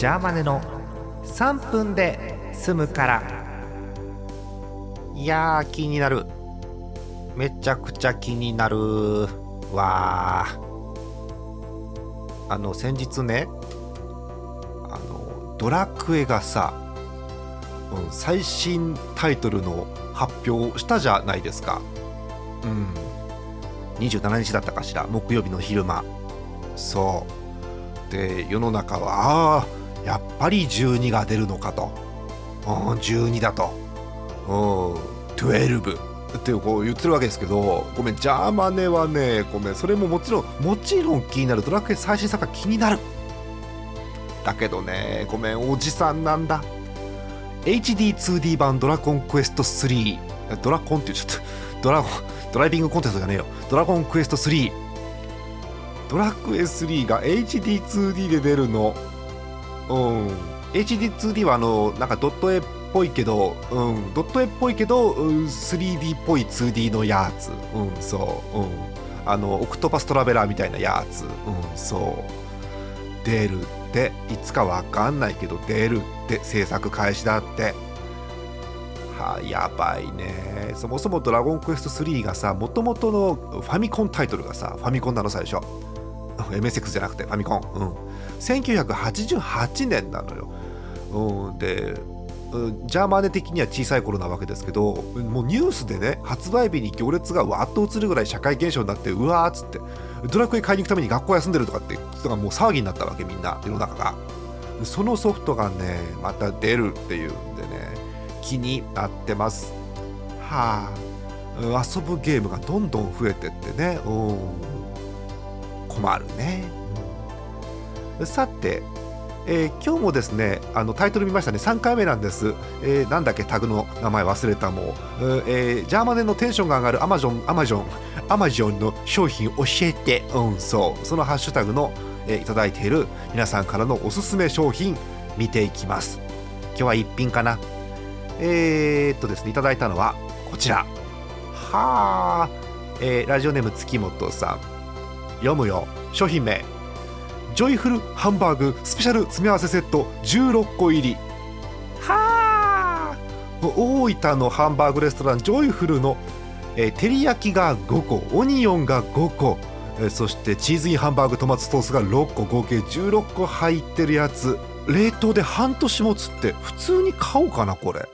ジャーマネの3分で済むから。いやー気になる。めちゃくちゃ気になるわ。あの先日ねあのドラクエがさ、うん、最新タイトルの発表したじゃないですか。うん。27日だったかしら。木曜日の昼間。そう。で世の中はああやっぱり12が出るのかと、うん、12だと、うん、12ってこう言ってるわけですけどごめんジャーマネはねごめんそれももちろんもちろん気になる。ドラクエ最新作が気になる。だけどねごめんおじさんなんだ。HD2D 版ドラゴンクエスト3ドラコンってちゃった。ドラゴンドライビングコンテストじゃねえよ。ドラゴンクエスト3ドラクエ3が HD2D で出るの。うん。HD2D はあのなんかドット絵っぽいけど、うん、ドット絵っぽいけど、うん、3D っぽい 2D のやつ。うん。そう。うん。あのオクトパストラベラーみたいなやつ。うん。そう。出るって。いつかわかんないけど出るって制作開始だって。はあ、やばいね。そもそも「ドラゴンクエスト3」がさもともとのファミコンタイトルがさファミコンなの最初。MSX じゃなくてファミコン。うん。1988年なのよ、うん、でジャーマネ的には小さい頃なわけですけどもうニュースでね発売日に行列がわっと映るぐらい社会現象になってうわーっつってドラクエ買いに行くために学校休んでるとかって人がもう騒ぎになったわけみんな世の中が。そのソフトがねまた出るっていうんでね気になってます。はあ遊ぶゲームがどんどん増えてってねうん困るね。さて、えー、今日もですねあのタイトル見ましたね。3回目なんです、えー、なんだっけ？タグの名前忘れたもう、えー、ジャーマネのテンションが上がるアマゾンアマゾンアマゾンの商品教えてうんそう。そのハッシュタグの、えー、いただいている皆さんからのおすすめ商品見ていきます。今日は1品かな。えー、っとですねいただいたのはこちら。はあ、えー、ラジオネーム月本さん。読むよ。商品名。ジョイフルハンバーグスペシャル詰め合わせセット16個入り。はあ大分のハンバーグレストランジョイフルの、えー、照り焼きが5個オニオンが5個、えー、そしてチーズインハンバーグトマトソースが6個合計16個入ってるやつ。冷凍で半年持つって普通に買おうかなこれ